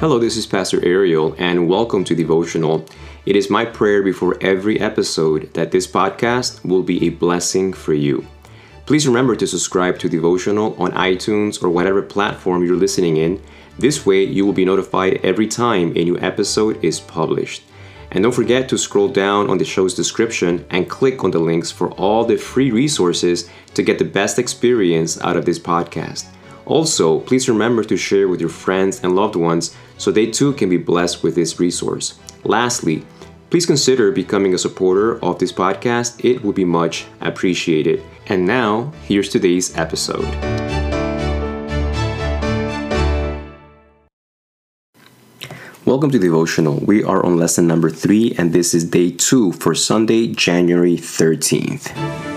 Hello, this is Pastor Ariel, and welcome to Devotional. It is my prayer before every episode that this podcast will be a blessing for you. Please remember to subscribe to Devotional on iTunes or whatever platform you're listening in. This way, you will be notified every time a new episode is published. And don't forget to scroll down on the show's description and click on the links for all the free resources to get the best experience out of this podcast. Also, please remember to share with your friends and loved ones so they too can be blessed with this resource. Lastly, please consider becoming a supporter of this podcast. It would be much appreciated. And now, here's today's episode. Welcome to Devotional. We are on lesson number three, and this is day two for Sunday, January 13th.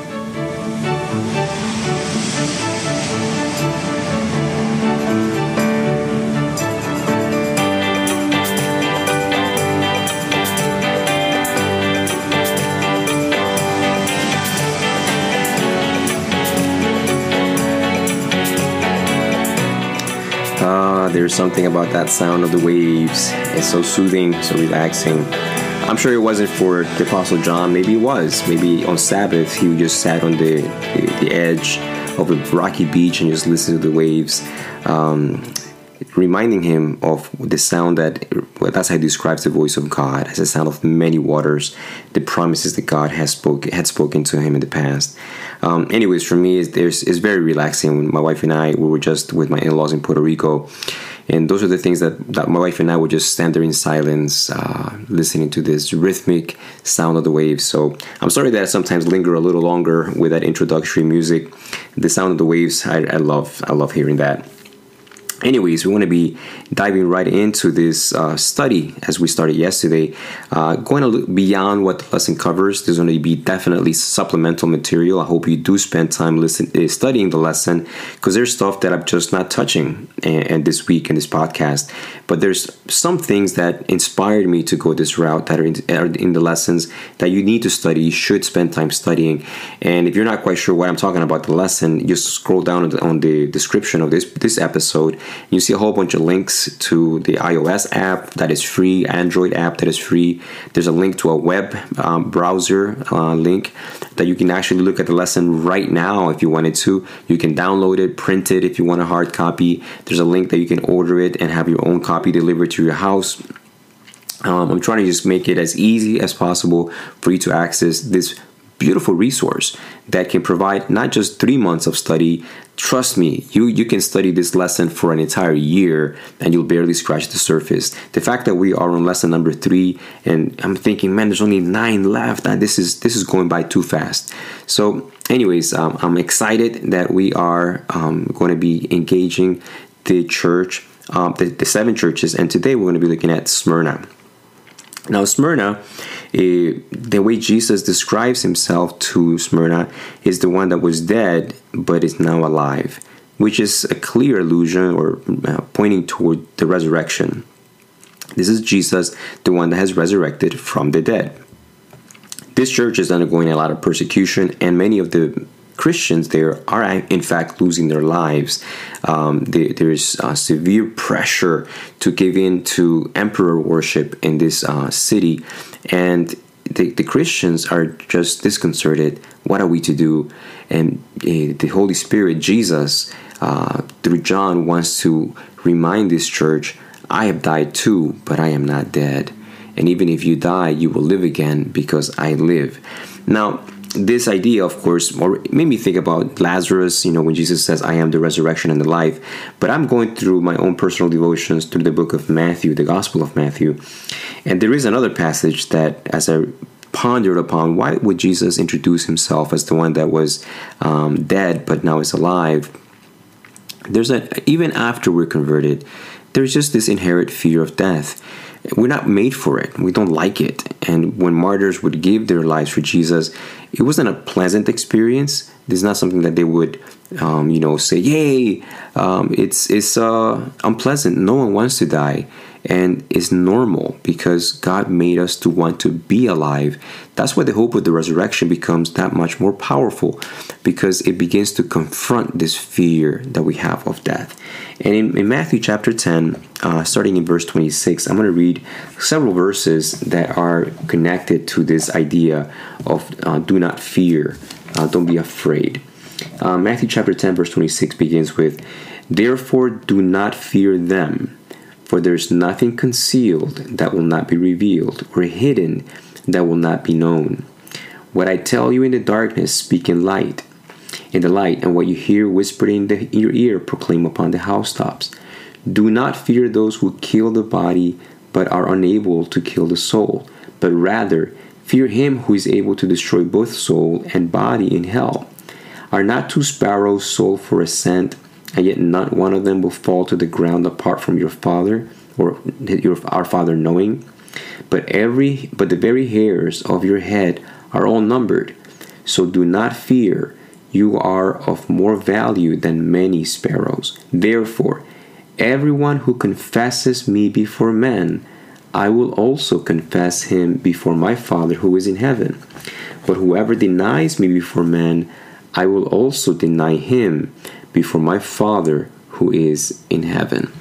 There's something about that sound of the waves. It's so soothing, so relaxing. I'm sure it wasn't for the Apostle John. Maybe it was. Maybe on Sabbath he just sat on the, the, the edge of a rocky beach and just listened to the waves. Um, reminding him of the sound that well, that's how he describes the voice of God as a sound of many waters, the promises that God has spoke had spoken to him in the past. Um, anyways, for me, it's, it's very relaxing. My wife and I we were just with my in-laws in Puerto Rico, and those are the things that, that my wife and I would just stand there in silence, uh, listening to this rhythmic sound of the waves. So I'm sorry that I sometimes linger a little longer with that introductory music. The sound of the waves, I, I love. I love hearing that. Anyways, we want to be diving right into this uh, study as we started yesterday, uh, going a little beyond what the lesson covers. There's going to be definitely supplemental material. I hope you do spend time listen, uh, studying the lesson because there's stuff that I'm just not touching and, and, this week in this podcast. But there's some things that inspired me to go this route that are in, are in the lessons that you need to study. You should spend time studying. And if you're not quite sure what I'm talking about the lesson, just scroll down on the, on the description of this this episode you see a whole bunch of links to the iOS app that is free, Android app that is free. There's a link to a web um, browser uh, link that you can actually look at the lesson right now if you wanted to. You can download it, print it if you want a hard copy. There's a link that you can order it and have your own copy delivered to your house. Um, I'm trying to just make it as easy as possible for you to access this beautiful resource that can provide not just three months of study. Trust me, you, you can study this lesson for an entire year and you'll barely scratch the surface. The fact that we are on lesson number three and I'm thinking, man, there's only nine left. And this is this is going by too fast. So, anyways, um, I'm excited that we are um, going to be engaging the church, um, the, the seven churches, and today we're going to be looking at Smyrna. Now, Smyrna uh, the way Jesus describes himself to Smyrna is the one that was dead but is now alive, which is a clear allusion or uh, pointing toward the resurrection. This is Jesus, the one that has resurrected from the dead. This church is undergoing a lot of persecution, and many of the Christians there are in fact losing their lives. Um, they, there's uh, severe pressure to give in to emperor worship in this uh, city, and the, the, Christians are just disconcerted. What are we to do? And uh, the Holy Spirit, Jesus, uh, through John, wants to remind this church I have died too, but I am not dead. And even if you die, you will live again because I live. Now, this idea, of course, made me think about Lazarus, you know, when Jesus says, I am the resurrection and the life. But I'm going through my own personal devotions through the book of Matthew, the Gospel of Matthew. And there is another passage that, as I pondered upon, why would Jesus introduce himself as the one that was um, dead but now is alive? There's a, even after we're converted, there's just this inherent fear of death. We're not made for it. We don't like it. And when martyrs would give their lives for Jesus, it wasn't a pleasant experience, is not something that they would, um, you know, say, "Yay!" Um, it's it's uh, unpleasant. No one wants to die, and it's normal because God made us to want to be alive. That's why the hope of the resurrection becomes that much more powerful, because it begins to confront this fear that we have of death. And in, in Matthew chapter 10, uh, starting in verse 26, I'm going to read several verses that are connected to this idea of uh, do not fear, uh, don't be afraid. Uh, Matthew chapter 10, verse 26 begins with, Therefore do not fear them, for there is nothing concealed that will not be revealed, or hidden that will not be known. What I tell you in the darkness, speak in light in the light, and what you hear whispered in the, your ear proclaim upon the housetops. Do not fear those who kill the body, but are unable to kill the soul, but rather fear him who is able to destroy both soul and body in hell. Are not two sparrows sold for a cent, and yet not one of them will fall to the ground apart from your Father, or your our Father knowing? But every but the very hairs of your head are all numbered. So do not fear you are of more value than many sparrows. Therefore, everyone who confesses me before men, I will also confess him before my Father who is in heaven. But whoever denies me before men, I will also deny him before my Father who is in heaven.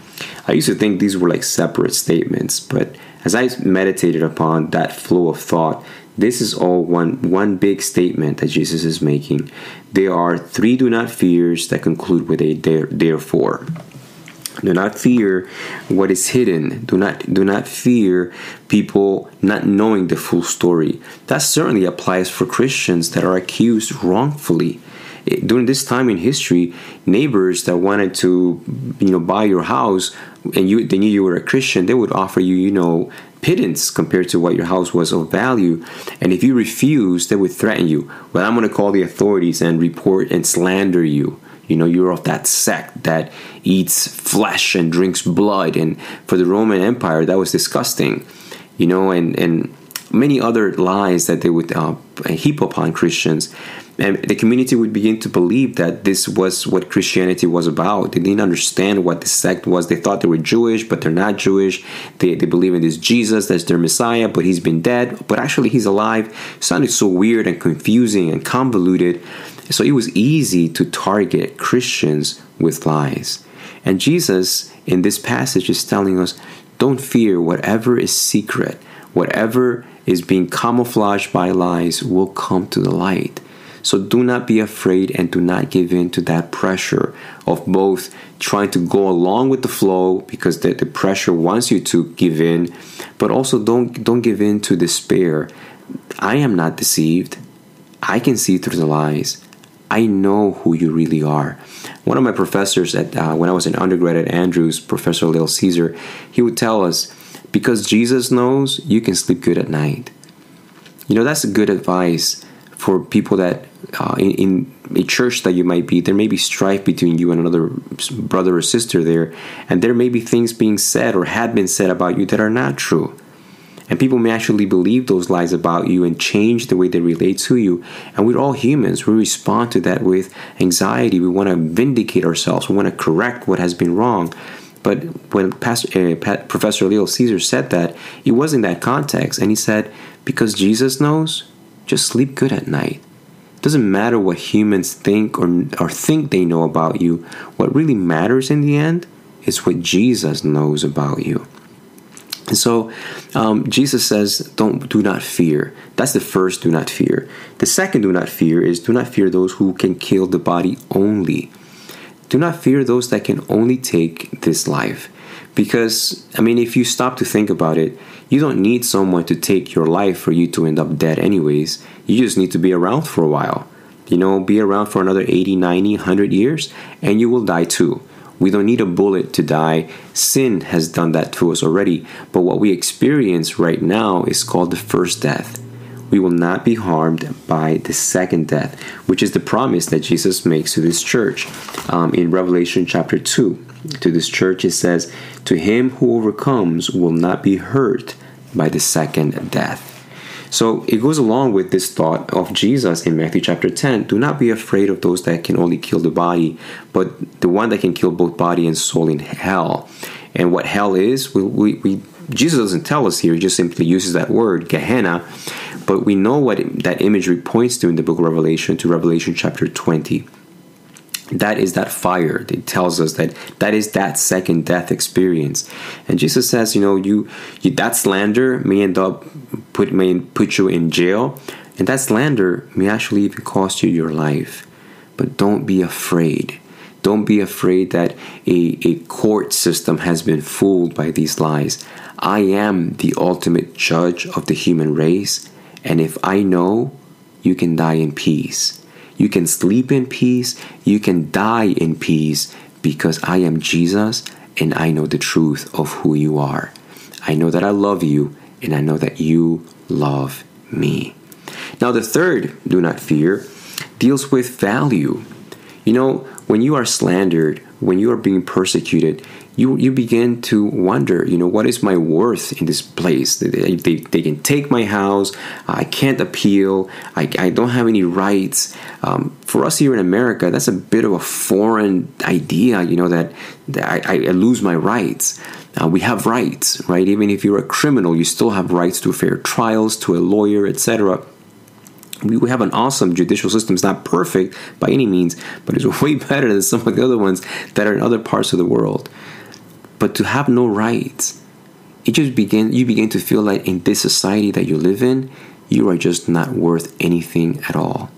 I used to think these were like separate statements, but as I meditated upon that flow of thought, this is all one one big statement that Jesus is making. There are three do not fears that conclude with a there, therefore. Do not fear what is hidden. Do not do not fear people not knowing the full story. That certainly applies for Christians that are accused wrongfully. During this time in history, neighbors that wanted to, you know, buy your house and you they knew you were a Christian, they would offer you, you know, pittance compared to what your house was of value. And if you refuse, they would threaten you. Well, I'm going to call the authorities and report and slander you. You know, you're of that sect that eats flesh and drinks blood. And for the Roman Empire, that was disgusting. You know, and, and many other lies that they would uh, heap upon Christians and the community would begin to believe that this was what Christianity was about. They didn't understand what the sect was. They thought they were Jewish, but they're not Jewish. They, they believe in this Jesus that's their Messiah, but he's been dead. But actually, he's alive. It sounded so weird and confusing and convoluted. So it was easy to target Christians with lies. And Jesus, in this passage, is telling us don't fear whatever is secret, whatever is being camouflaged by lies will come to the light. So do not be afraid and do not give in to that pressure of both trying to go along with the flow because the, the pressure wants you to give in, but also don't don't give in to despair. I am not deceived. I can see through the lies. I know who you really are. One of my professors at uh, when I was an undergrad at Andrews, Professor Lael Caesar, he would tell us, because Jesus knows, you can sleep good at night. You know that's good advice for people that uh, in, in, a church that you might be, there may be strife between you and another brother or sister there, and there may be things being said or had been said about you that are not true. And people may actually believe those lies about you and change the way they relate to you. And we're all humans. We respond to that with anxiety. We want to vindicate ourselves. We want to correct what has been wrong. But when Pastor, uh, Professor Lael Caesar said that, it was in that context. And he said, because Jesus knows, just sleep good at night doesn't matter what humans think or, or think they know about you. What really matters in the end is what Jesus knows about you. And so um, Jesus says, "Don't do not fear." That's the first. Do not fear. The second, do not fear, is do not fear those who can kill the body only. Do not fear those that can only take this life. Because, I mean, if you stop to think about it, you don't need someone to take your life for you to end up dead, anyways. You just need to be around for a while. You know, be around for another 80, 90, 100 years, and you will die too. We don't need a bullet to die. Sin has done that to us already. But what we experience right now is called the first death. We will not be harmed by the second death, which is the promise that Jesus makes to this church um, in Revelation chapter 2 to this church, it says, To him who overcomes will not be hurt by the second death. So it goes along with this thought of Jesus in Matthew chapter 10 do not be afraid of those that can only kill the body, but the one that can kill both body and soul in hell. And what hell is, we, we, we Jesus doesn't tell us here, he just simply uses that word, Gehenna. But we know what that imagery points to in the book of Revelation, to Revelation chapter 20 that is that fire it tells us that that is that second death experience. And jesus says you know you, you that slander may end up put may put you in jail and that slander may actually even cost you your life. But don't be afraid. Don't be afraid that a, a court system has been fooled by these lies. I am the ultimate judge of the human race and if i know you can die in peace you can sleep in peace. You can die in peace because I am Jesus and I know the truth of who you are. I know that I love you and I know that you love me. Now, the third, do not fear, deals with value. You know, when you are slandered, when you are being persecuted, you you begin to wonder, you know, what is my worth in this place? They, they, they can take my house. I can't appeal. I, I don't have any rights. Um, for us here in America, that's a bit of a foreign idea, you know, that, that I, I lose my rights. Uh, we have rights, right? Even if you're a criminal, you still have rights to fair trials, to a lawyer, etc we have an awesome judicial system. It's not perfect by any means, but it's way better than some of the other ones that are in other parts of the world. But to have no rights, it just begin you begin to feel like in this society that you live in, you are just not worth anything at all.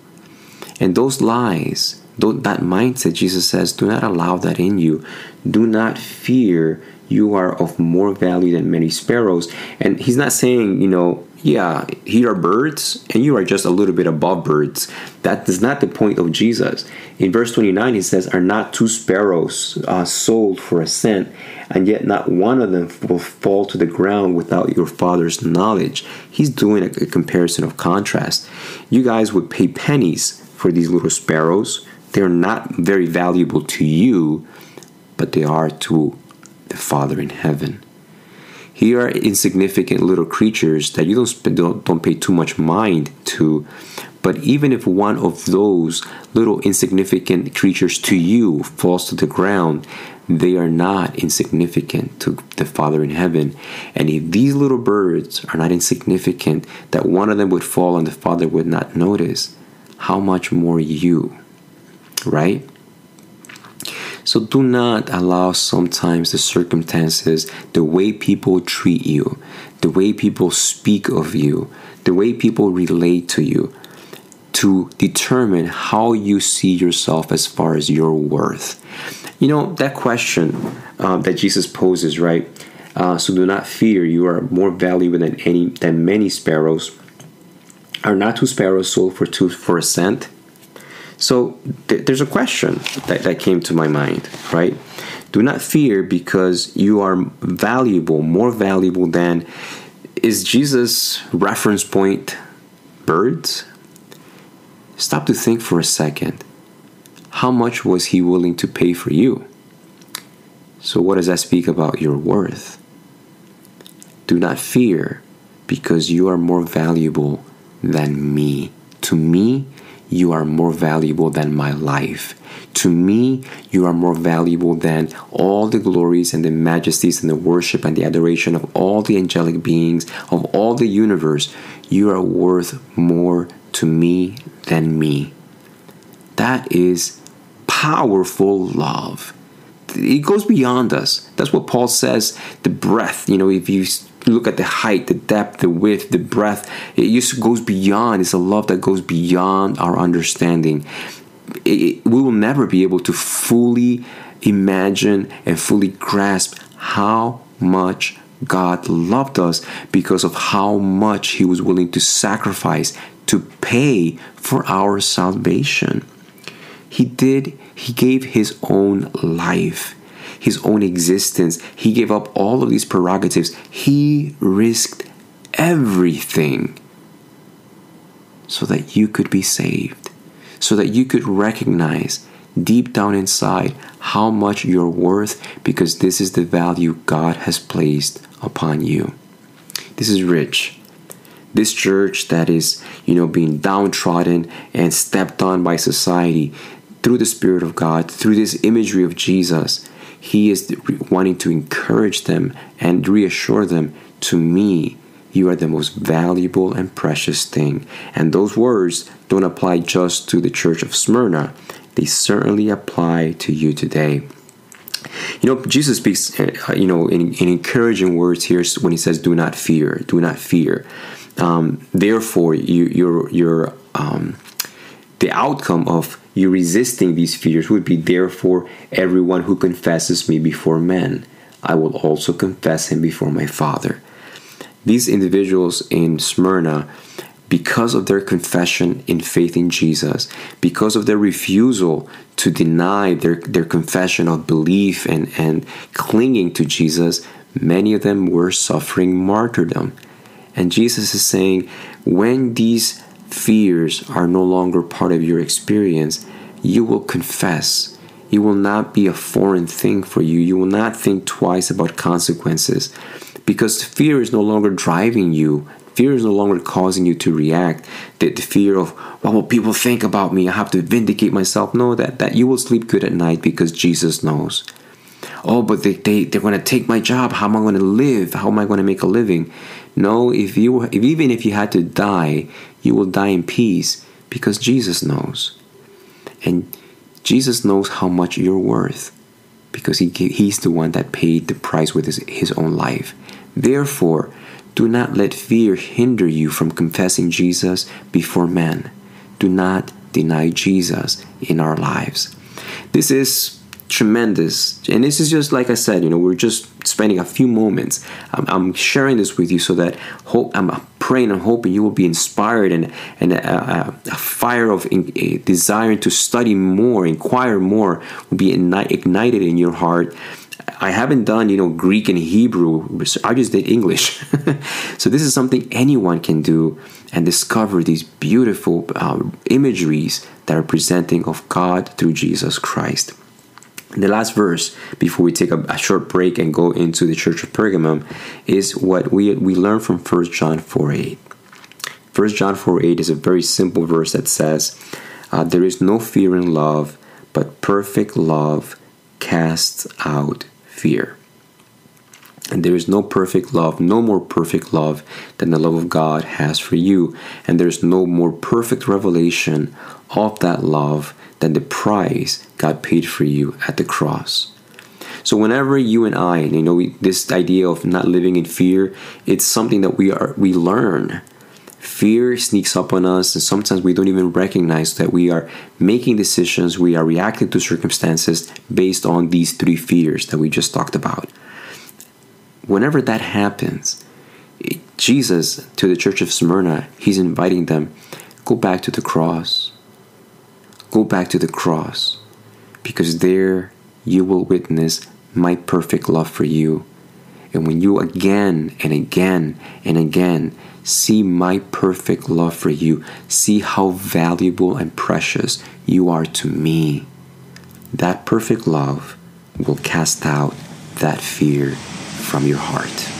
And those lies, that mindset, Jesus says, do not allow that in you. Do not fear you are of more value than many sparrows. And he's not saying, you know, yeah, here are birds, and you are just a little bit above birds. That is not the point of Jesus. In verse 29, he says, Are not two sparrows uh, sold for a cent, and yet not one of them will fall to the ground without your father's knowledge? He's doing a, a comparison of contrast. You guys would pay pennies for these little sparrows. They're not very valuable to you, but they are to the Father in heaven. Here are insignificant little creatures that you don't, don't, don't pay too much mind to. But even if one of those little insignificant creatures to you falls to the ground, they are not insignificant to the Father in heaven. And if these little birds are not insignificant, that one of them would fall and the Father would not notice, how much more you, right? So do not allow sometimes the circumstances, the way people treat you, the way people speak of you, the way people relate to you, to determine how you see yourself as far as your worth. You know, that question uh, that Jesus poses, right? Uh, so do not fear, you are more valuable than any than many sparrows. Are not two sparrows sold for two for a cent? So th- there's a question that, that came to my mind, right? Do not fear because you are valuable, more valuable than. Is Jesus' reference point birds? Stop to think for a second. How much was he willing to pay for you? So, what does that speak about your worth? Do not fear because you are more valuable than me. To me, you are more valuable than my life. To me, you are more valuable than all the glories and the majesties and the worship and the adoration of all the angelic beings, of all the universe. You are worth more to me than me. That is powerful love. It goes beyond us. That's what Paul says the breath. You know, if you look at the height, the depth, the width, the breadth. It just goes beyond. It's a love that goes beyond our understanding. It, we will never be able to fully imagine and fully grasp how much God loved us because of how much He was willing to sacrifice to pay for our salvation. He did, He gave His own life his own existence. He gave up all of these prerogatives. He risked everything so that you could be saved, so that you could recognize deep down inside how much you're worth because this is the value God has placed upon you. This is rich. This church that is, you know, being downtrodden and stepped on by society through the Spirit of God, through this imagery of Jesus, He is wanting to encourage them and reassure them to me, you are the most valuable and precious thing. And those words don't apply just to the church of Smyrna, they certainly apply to you today. You know, Jesus speaks, uh, you know, in, in, encouraging words here when he says, "Do not fear, do not fear." Um, therefore, you, your your um, the outcome of you resisting these fears would be, therefore, everyone who confesses me before men, I will also confess him before my Father. These individuals in Smyrna because of their confession in faith in Jesus, because of their refusal to deny their, their confession of belief and, and clinging to Jesus, many of them were suffering martyrdom. And Jesus is saying, when these fears are no longer part of your experience, you will confess. It will not be a foreign thing for you. You will not think twice about consequences because fear is no longer driving you Fear is no longer causing you to react. The, the fear of what will people think about me? I have to vindicate myself. No, that, that you will sleep good at night because Jesus knows. Oh, but they, they, they're going to take my job. How am I going to live? How am I going to make a living? No, if you if even if you had to die, you will die in peace because Jesus knows. And Jesus knows how much you're worth because he, he's the one that paid the price with his, his own life. Therefore, do not let fear hinder you from confessing Jesus before men. Do not deny Jesus in our lives. This is tremendous. And this is just like I said, you know, we're just spending a few moments. I'm, I'm sharing this with you so that hope, I'm praying and hoping you will be inspired and, and a, a, a fire of in, a desire to study more, inquire more, will be ignited in your heart I haven't done, you know, Greek and Hebrew. I just did English. so this is something anyone can do and discover these beautiful um, imageries that are presenting of God through Jesus Christ. The last verse before we take a, a, short break and go into the church of Pergamum is what we we learn from 1 John 4 8. 1 John 4 8 is a very simple verse that says, uh, There is no fear in love, but perfect love casts out fear. And there is no perfect love, no more perfect love than the love of God has for you. And there's no more perfect revelation of that love than the price God paid for you at the cross. So whenever you and I, you know, we, this idea of not living in fear, it's something that we are we learn Fear sneaks up on us, and sometimes we don't even recognize that we are making decisions, we are reacting to circumstances based on these three fears that we just talked about. Whenever that happens, Jesus, to the church of Smyrna, he's inviting them go back to the cross. Go back to the cross, because there you will witness my perfect love for you. And when you again and again and again See my perfect love for you. See how valuable and precious you are to me. That perfect love will cast out that fear from your heart.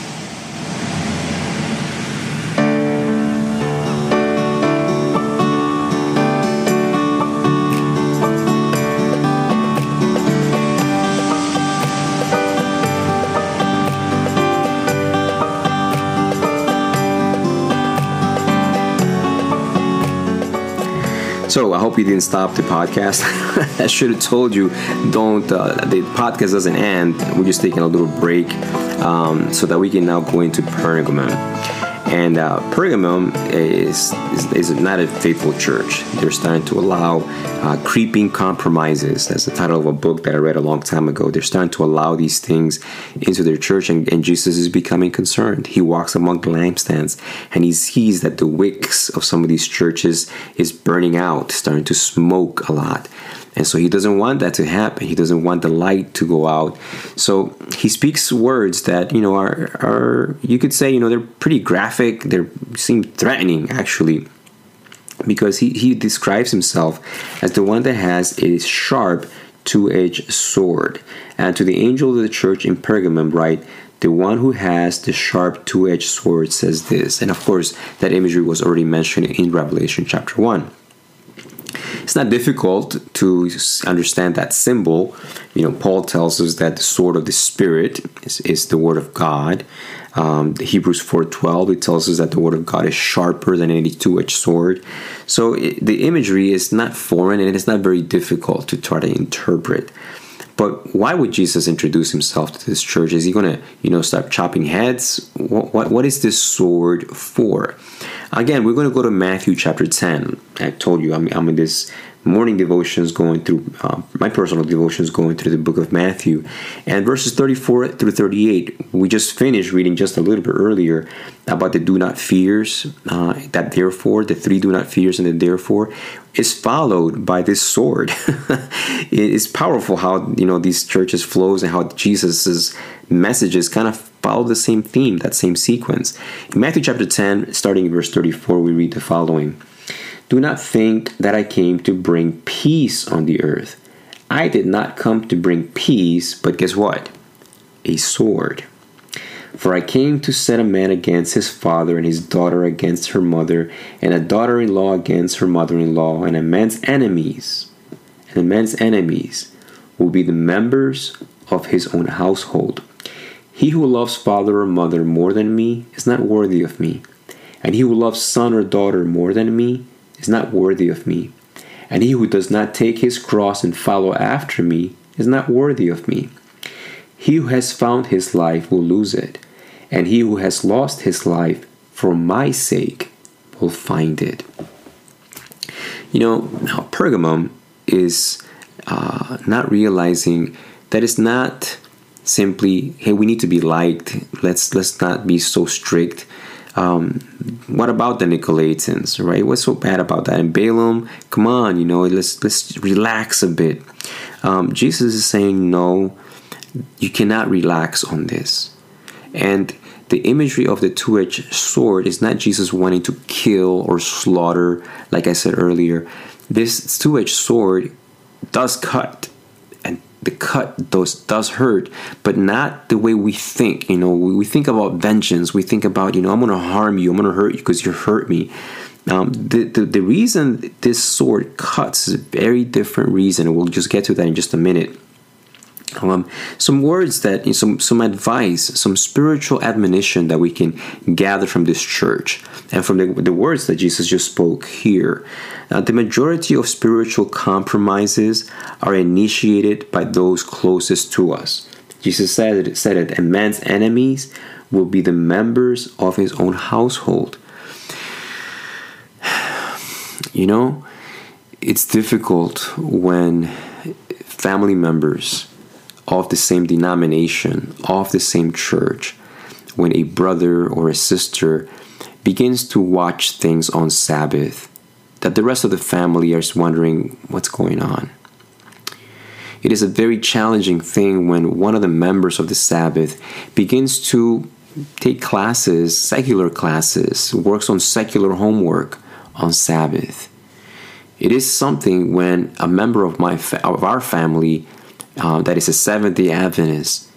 Hope you didn't stop the podcast. I should have told you, don't. Uh, the podcast doesn't end. We're just taking a little break um, so that we can now go into Pergamum. And uh, Pergamum is, is, is, not a faithful church. They're starting to allow uh, creeping compromises. That's the title of a book that I read a long time ago. They're starting to allow these things into their church, and, and Jesus is becoming concerned. He walks among the lampstands and he sees that the wicks of some of these churches is burning out, starting to smoke a lot. And so he doesn't want that to happen. He doesn't want the light to go out. So he speaks words that, you know, are, are you could say, you know, they're pretty graphic. They seem threatening, actually, because he, he describes himself as the one that has a sharp two edged sword. And to the angel of the church in Pergamum, write, the one who has the sharp two edged sword says this. And of course, that imagery was already mentioned in Revelation chapter 1. It's not difficult to understand that symbol. You know, Paul tells us that the sword of the Spirit is, is the word of God. Um, Hebrews 4:12 it tells us that the word of God is sharper than any two-edged sword. So it, the imagery is not foreign and it's not very difficult to try to interpret. But why would Jesus introduce himself to this church? Is he going to, you know, start chopping heads? What, what, what is this sword for? Again, we're going to go to Matthew chapter 10. I told you I'm, I'm in this morning devotions going through uh, my personal devotions going through the book of Matthew. And verses 34 through 38 we just finished reading just a little bit earlier about the do not fears uh, that therefore the three do not fears and the therefore is followed by this sword. It is powerful how you know these churches flows and how Jesus's messages kind of follow the same theme that same sequence. In Matthew chapter 10 starting in verse 34 we read the following do not think that I came to bring peace on the earth. I did not come to bring peace, but guess what? A sword. For I came to set a man against his father, and his daughter against her mother, and a daughter in law against her mother in law, and a man's enemies. And a man's enemies will be the members of his own household. He who loves father or mother more than me is not worthy of me, and he who loves son or daughter more than me is not worthy of me. And he who does not take his cross and follow after me is not worthy of me. He who has found his life will lose it, and he who has lost his life for my sake will find it. You know, now Pergamum is uh, not realizing that it's not simply, hey, we need to be liked. Let's let's not be so strict. Um, what about the Nicolaitans, right? What's so bad about that? And Balaam, come on, you know, let's let's relax a bit. Um, Jesus is saying, no, you cannot relax on this. And the imagery of the two-edged sword is not Jesus wanting to kill or slaughter, like I said earlier. This two-edged sword does cut the cut does does hurt, but not the way we think. You know, we, we think about vengeance. We think about you know I'm going to harm you. I'm going to hurt you because you hurt me. Um, the, the the reason this sword cuts is a very different reason, we'll just get to that in just a minute. Um, some words that some some advice, some spiritual admonition that we can gather from this church and from the, the words that Jesus just spoke here. Uh, the majority of spiritual compromises are initiated by those closest to us. Jesus said it, said it, and man's enemies will be the members of his own household. You know, it's difficult when family members of the same denomination, of the same church, when a brother or a sister begins to watch things on Sabbath that the rest of the family is wondering what's going on. It is a very challenging thing when one of the members of the Sabbath begins to take classes, secular classes, works on secular homework on Sabbath. It is something when a member of my fa- of our family uh, that is a Seventh Day Adventist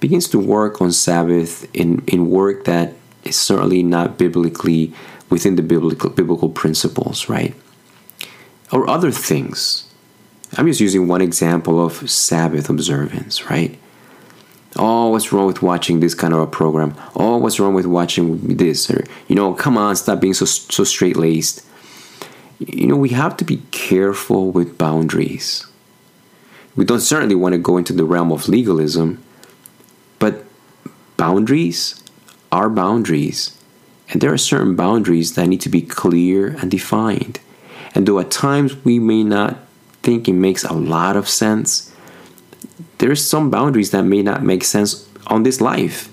begins to work on Sabbath in in work that is certainly not biblically within the biblical biblical principles, right? Or other things. I'm just using one example of Sabbath observance, right? Oh, what's wrong with watching this kind of a program? Oh, what's wrong with watching this? Or you know, come on, stop being so so straight laced. You know, we have to be careful with boundaries. We don't certainly want to go into the realm of legalism, but boundaries are boundaries. And there are certain boundaries that need to be clear and defined. And though at times we may not think it makes a lot of sense, there's some boundaries that may not make sense on this life.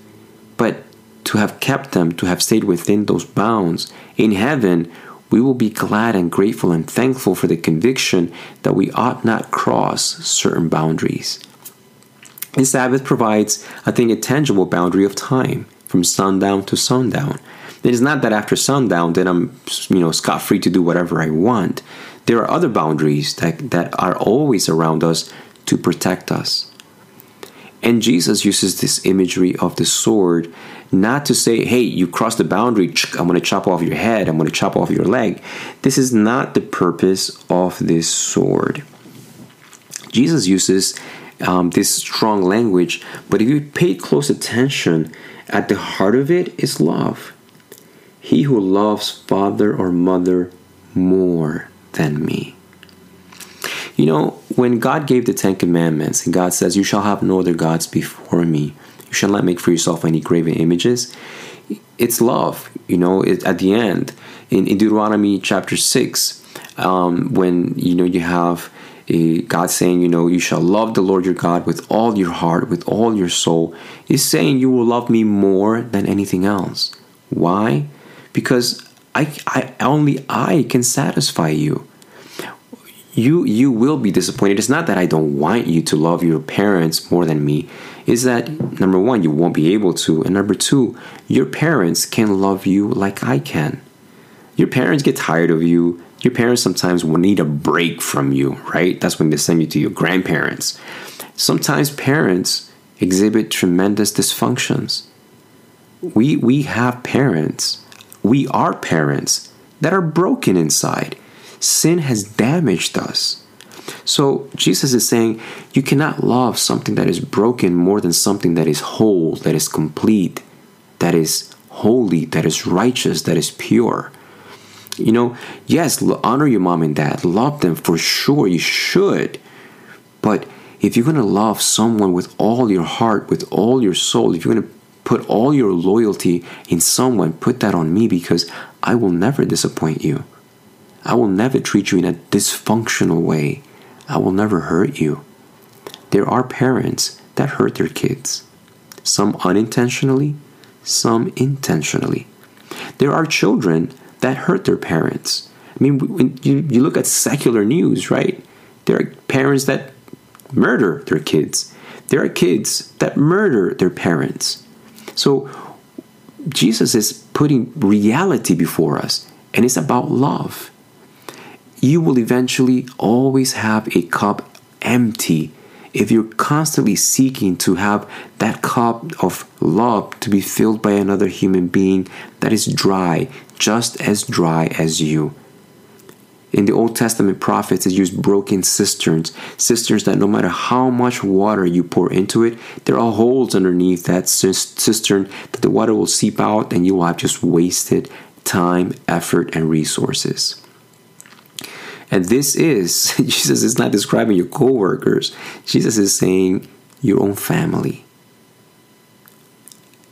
But to have kept them, to have stayed within those bounds, in heaven, we will be glad and grateful and thankful for the conviction that we ought not cross certain boundaries. The Sabbath provides, I think, a tangible boundary of time from sundown to sundown. It is not that after sundown then I'm you know scot free to do whatever I want. There are other boundaries that, that are always around us to protect us. And Jesus uses this imagery of the sword not to say, hey, you crossed the boundary, I'm going to chop off your head, I'm going to chop off your leg. This is not the purpose of this sword. Jesus uses um, this strong language, but if you pay close attention, at the heart of it is love. He who loves father or mother more than me. You know, when God gave the Ten Commandments, and God says, You shall have no other gods before me, you shall not make for yourself any graven images, it's love. You know, it, at the end, in, in Deuteronomy chapter 6, um, when, you know, you have God saying, you know, you shall love the Lord your God with all your heart, with all your soul, is saying you will love me more than anything else. Why? Because I, I only I can satisfy you. You you will be disappointed. It's not that I don't want you to love your parents more than me. Is that number one, you won't be able to, and number two, your parents can love you like I can. Your parents get tired of you your parents sometimes will need a break from you, right? That's when they send you to your grandparents. Sometimes parents exhibit tremendous dysfunctions. We, we have parents, we are parents that are broken inside. Sin has damaged us. So Jesus is saying you cannot love something that is broken more than something that is whole, that is complete, that is holy, that is righteous, that is pure. You know, yes, honor your mom and dad, love them for sure, you should. But if you're going to love someone with all your heart, with all your soul, if you're going to put all your loyalty in someone, put that on me because I will never disappoint you. I will never treat you in a dysfunctional way. I will never hurt you. There are parents that hurt their kids, some unintentionally, some intentionally. There are children that hurt their parents. I mean, when you, you look at secular news, right? There are parents that murder their kids. There are kids that murder their parents. So Jesus is putting reality before us, and it's about love. You will eventually always have a cup empty if you're constantly seeking to have that cup of love to be filled by another human being that is dry, just as dry as you. In the Old Testament prophets, it used broken cisterns, cisterns that no matter how much water you pour into it, there are holes underneath that cistern that the water will seep out and you will have just wasted time, effort, and resources. And this is, Jesus is not describing your coworkers. Jesus is saying your own family.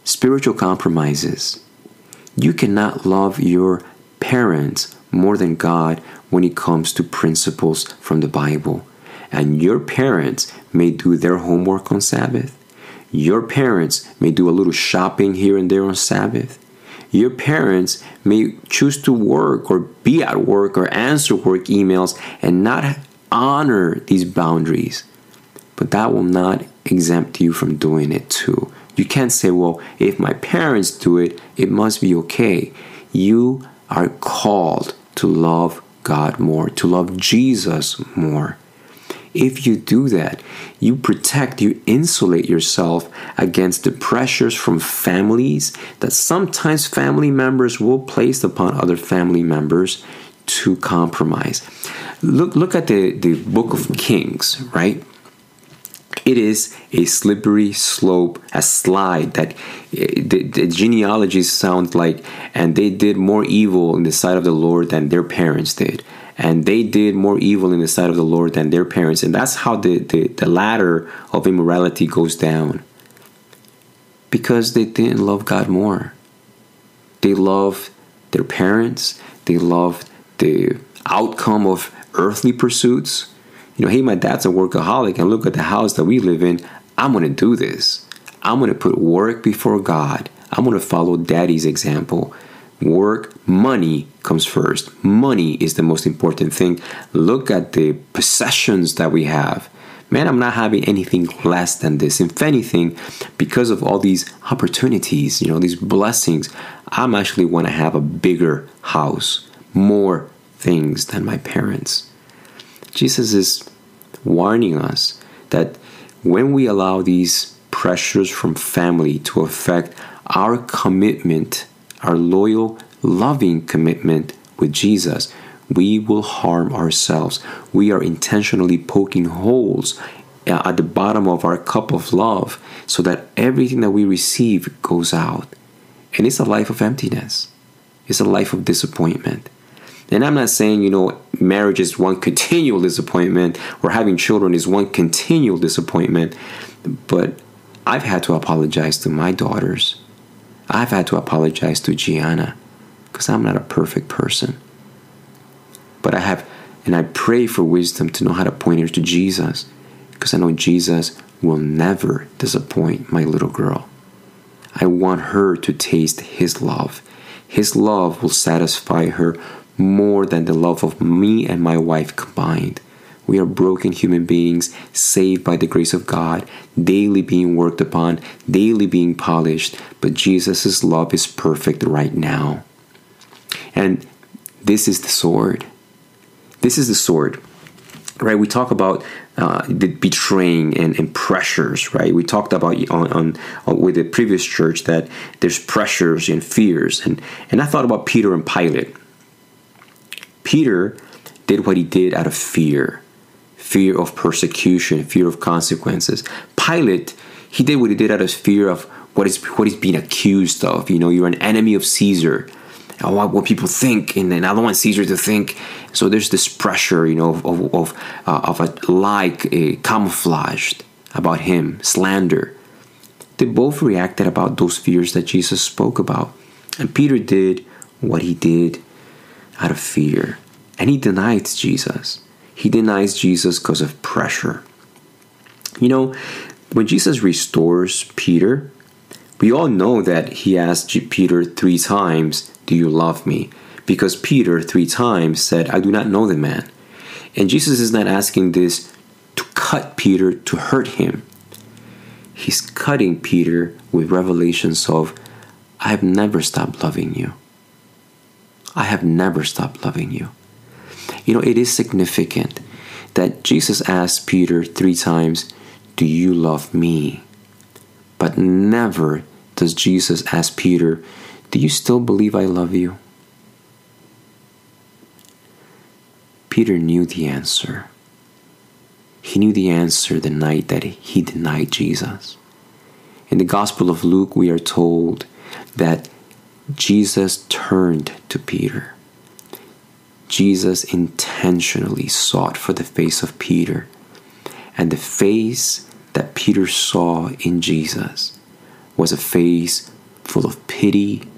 Spiritual compromises. You cannot love your parents more than God when it comes to principles from the Bible. And your parents may do their homework on Sabbath. Your parents may do a little shopping here and there on Sabbath. Your parents may choose to work or be at work or answer work emails and not honor these boundaries. But that will not exempt you from doing it too. You can't say, well, if my parents do it, it must be okay. You are called to love God more, to love Jesus more. If you do that, you protect, you insulate yourself against the pressures from families that sometimes family members will place upon other family members to compromise. Look, look at the, the book of Kings, right? It is a slippery slope, a slide that eh, the, the genealogies sound like, and they did more evil in the sight of the Lord than their parents did and they did more evil in the sight of the Lord than their parents. And that's how the, the, the ladder of immorality goes down. Because they didn't love God more. They loved their parents, they loved the outcome of earthly pursuits. You know, hey, my dad's a workaholic, and look at the house that we live in. I'm going to do this. I'm going to put work before God. I'm going to follow daddy's example. Work, money comes first. Money is the most important thing. Look at the possessions that we have. Man, I'm not having anything less than this. If anything, because of all these opportunities, you know, these blessings, I'm actually want to have a bigger house, more things than my parents. Jesus is warning us that when we allow these pressures from family to affect our commitment, our loyal, loving commitment with Jesus, we will harm ourselves. We are intentionally poking holes uh, at the bottom of our cup of love so that everything that we receive goes out. And it's a life of emptiness, it's a life of disappointment. And I'm not saying, you know, marriage is one continual disappointment or having children is one continual disappointment, but I've had to apologize to my daughters. I've had to apologize to Gianna because I'm not a perfect person. But I have, and I pray for wisdom to know how to point her to Jesus because I know Jesus will never disappoint my little girl. I want her to taste His love. His love will satisfy her more than the love of me and my wife combined. We are broken human beings, saved by the grace of God, daily being worked upon, daily being polished, but Jesus' love is perfect right now. And this is the sword. This is the sword, right? We talk about uh, the betraying and, and, pressures, right? We talked about on, on, on, with the previous church that there's pressures and fears, and and I thought about Peter and Pilate. Peter did what he did out of fear, fear of persecution, fear of consequences. Pilate, he did what he did out of fear of what is what he's being accused of. You know, you're an enemy of Caesar. I want what people think, and then I don't want Caesar to think. So there's this pressure, you know, of of, uh, of a like a camouflaged about him, slander. They both reacted about those fears that Jesus spoke about, and Peter did what he did out of fear. And he denies Jesus. He denies Jesus because of pressure. You know, when Jesus restores Peter, we all know that he asked Peter three times, Do you love me? Because Peter three times said, I do not know the man. And Jesus is not asking this to cut Peter, to hurt him. He's cutting Peter with revelations of, I have never stopped loving you. I have never stopped loving you. You know, it is significant that Jesus asked Peter three times, Do you love me? But never does Jesus ask Peter, Do you still believe I love you? Peter knew the answer. He knew the answer the night that he denied Jesus. In the Gospel of Luke, we are told that Jesus turned to Peter. Jesus intentionally sought for the face of Peter, and the face that Peter saw in Jesus was a face full of pity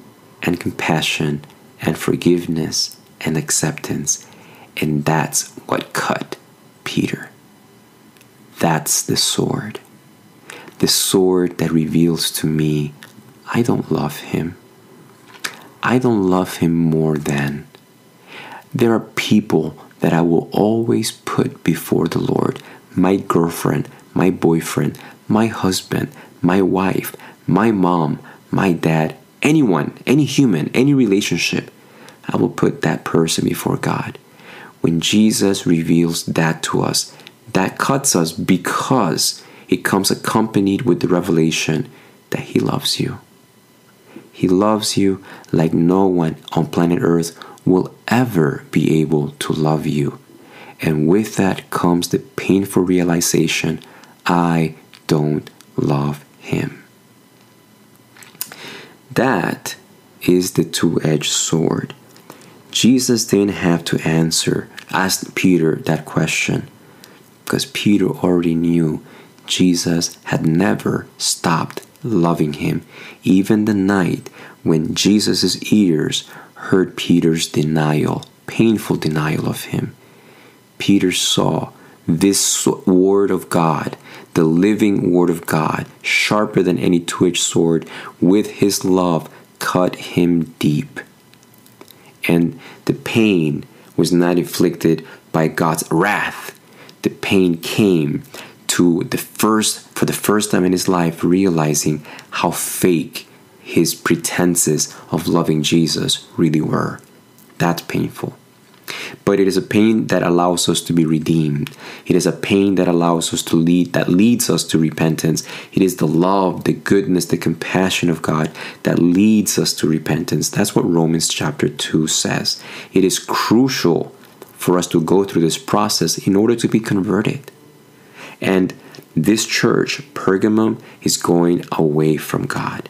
and compassion and forgiveness and acceptance, and that's what cut Peter. That's the sword. The sword that reveals to me I don't love him. I don't love him more than. There are people that I will always put before the Lord my girlfriend, my boyfriend, my husband, my wife, my mom, my dad, anyone, any human, any relationship. I will put that person before God. When Jesus reveals that to us, that cuts us because it comes accompanied with the revelation that He loves you. He loves you like no one on planet Earth will ever be able to love you. And with that comes the painful realization I don't love him. That is the two edged sword. Jesus didn't have to answer, ask Peter that question, because Peter already knew Jesus had never stopped loving him, even the night when Jesus' ears heard Peter's denial, painful denial of him. Peter saw this word of God, the living word of God, sharper than any two edged sword, with his love cut him deep. And the pain was not inflicted by God's wrath. The pain came to the first for the first time in his life realizing how fake his pretenses of loving Jesus really were. That's painful. but it is a pain that allows us to be redeemed. It is a pain that allows us to lead, that leads us to repentance. It is the love, the goodness, the compassion of God that leads us to repentance. That's what Romans chapter 2 says. It is crucial for us to go through this process in order to be converted. And this church, Pergamum, is going away from God.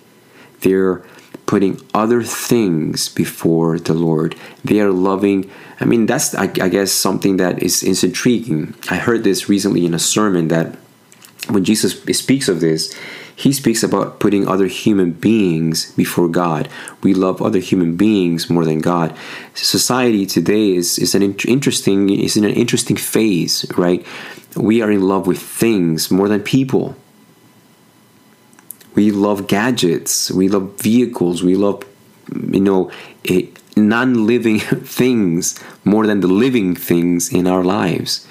They're putting other things before the Lord. They are loving. I mean, that's, I, I guess, something that is, is intriguing. I heard this recently in a sermon that when Jesus speaks of this, he speaks about putting other human beings before God. We love other human beings more than God. Society today is, is an interesting is in an interesting phase, right? We are in love with things more than people. We love gadgets. We love vehicles. We love, you know, non living things more than the living things in our lives.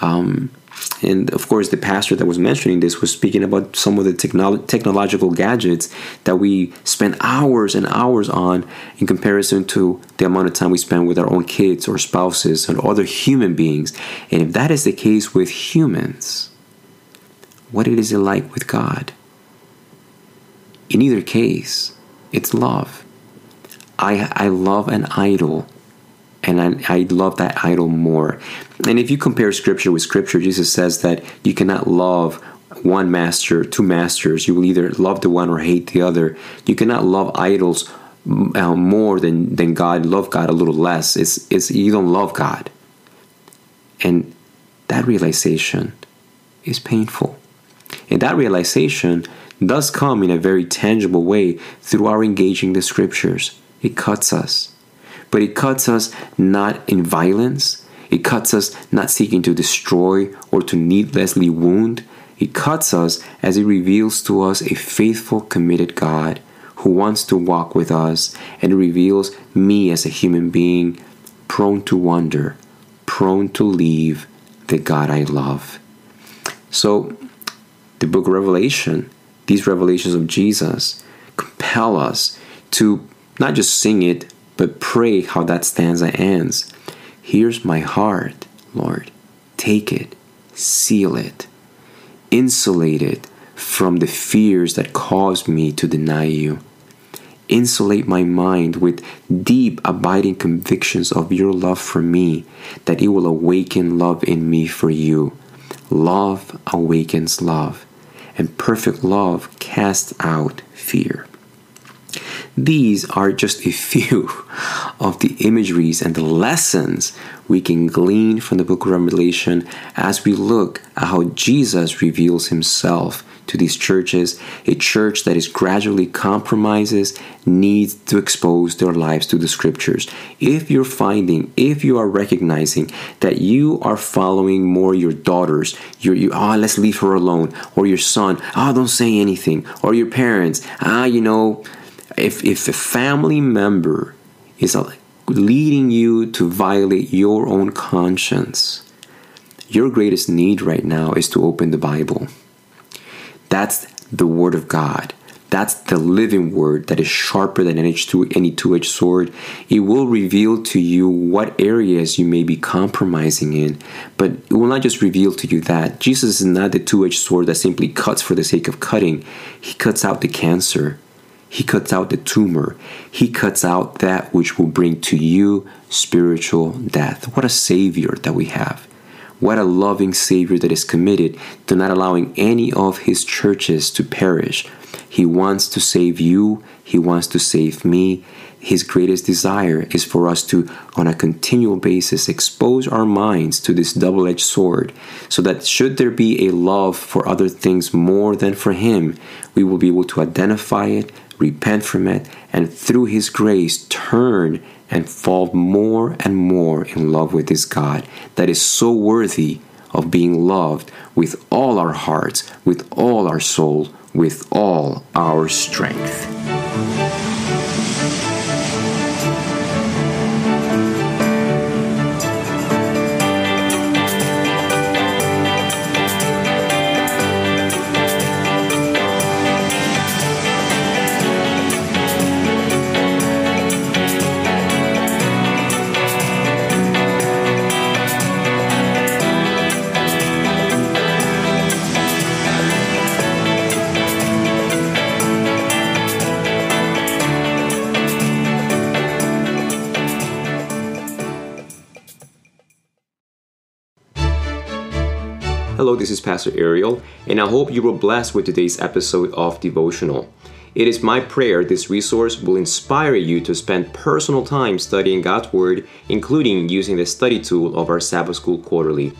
Um, and of course, the pastor that was mentioning this was speaking about some of the technolo- technological gadgets that we spend hours and hours on in comparison to the amount of time we spend with our own kids or spouses and other human beings. And if that is the case with humans, what is it like with God? In either case, it's love. I, I love an idol and I, I, love that idol more. And if you compare scripture with scripture, Jesus says that you cannot love one master, two masters. You will either love the one or hate the other. You cannot love idols uh, more than, than God, love God a little less. It's, it's you don't love God. And that realization is painful. And that realization does come in a very tangible way through our engaging the scriptures. It cuts us. But it cuts us not in violence, it cuts us not seeking to destroy or to needlessly wound. It cuts us as it reveals to us a faithful, committed God who wants to walk with us and reveals me as a human being prone to wander, prone to leave the God I love. So, the book of Revelation these revelations of Jesus compel us to not just sing it, but pray how that stanza ends. Here's my heart, Lord. Take it, seal it, insulate it from the fears that caused me to deny you. Insulate my mind with deep, abiding convictions of your love for me, that it will awaken love in me for you. Love awakens love and perfect love casts out fear. These are just a few of the imageries and the lessons we can glean from the book of Revelation as we look at how Jesus reveals himself to these churches, a church that is gradually compromises, needs to expose their lives to the scriptures. If you're finding, if you are recognizing that you are following more your daughters, your you ah, oh, let's leave her alone, or your son, ah, oh, don't say anything, or your parents, ah, you know, if if a family member is leading you to violate your own conscience, your greatest need right now is to open the Bible that's the Word of God. That's the living word that is sharper than any two edged sword. It will reveal to you what areas you may be compromising in, but it will not just reveal to you that. Jesus is not the two edged sword that simply cuts for the sake of cutting, He cuts out the cancer, He cuts out the tumor, He cuts out that which will bring to you spiritual death. What a Savior that we have. What a loving Savior that is committed to not allowing any of His churches to perish. He wants to save you, He wants to save me. His greatest desire is for us to, on a continual basis, expose our minds to this double edged sword, so that should there be a love for other things more than for Him, we will be able to identify it, repent from it, and through His grace turn and fall more and more in love with this God that is so worthy of being loved with all our hearts, with all our soul, with all our strength. This is Pastor Ariel, and I hope you were blessed with today's episode of Devotional. It is my prayer this resource will inspire you to spend personal time studying God's Word, including using the study tool of our Sabbath School Quarterly.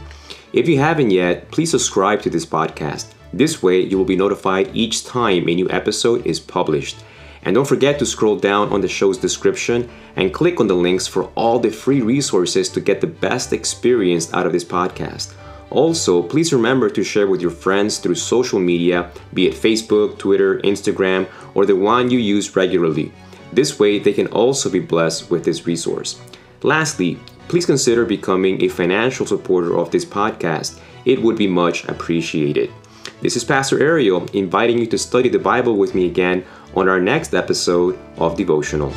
If you haven't yet, please subscribe to this podcast. This way, you will be notified each time a new episode is published. And don't forget to scroll down on the show's description and click on the links for all the free resources to get the best experience out of this podcast. Also, please remember to share with your friends through social media, be it Facebook, Twitter, Instagram, or the one you use regularly. This way, they can also be blessed with this resource. Lastly, please consider becoming a financial supporter of this podcast. It would be much appreciated. This is Pastor Ariel inviting you to study the Bible with me again on our next episode of Devotional.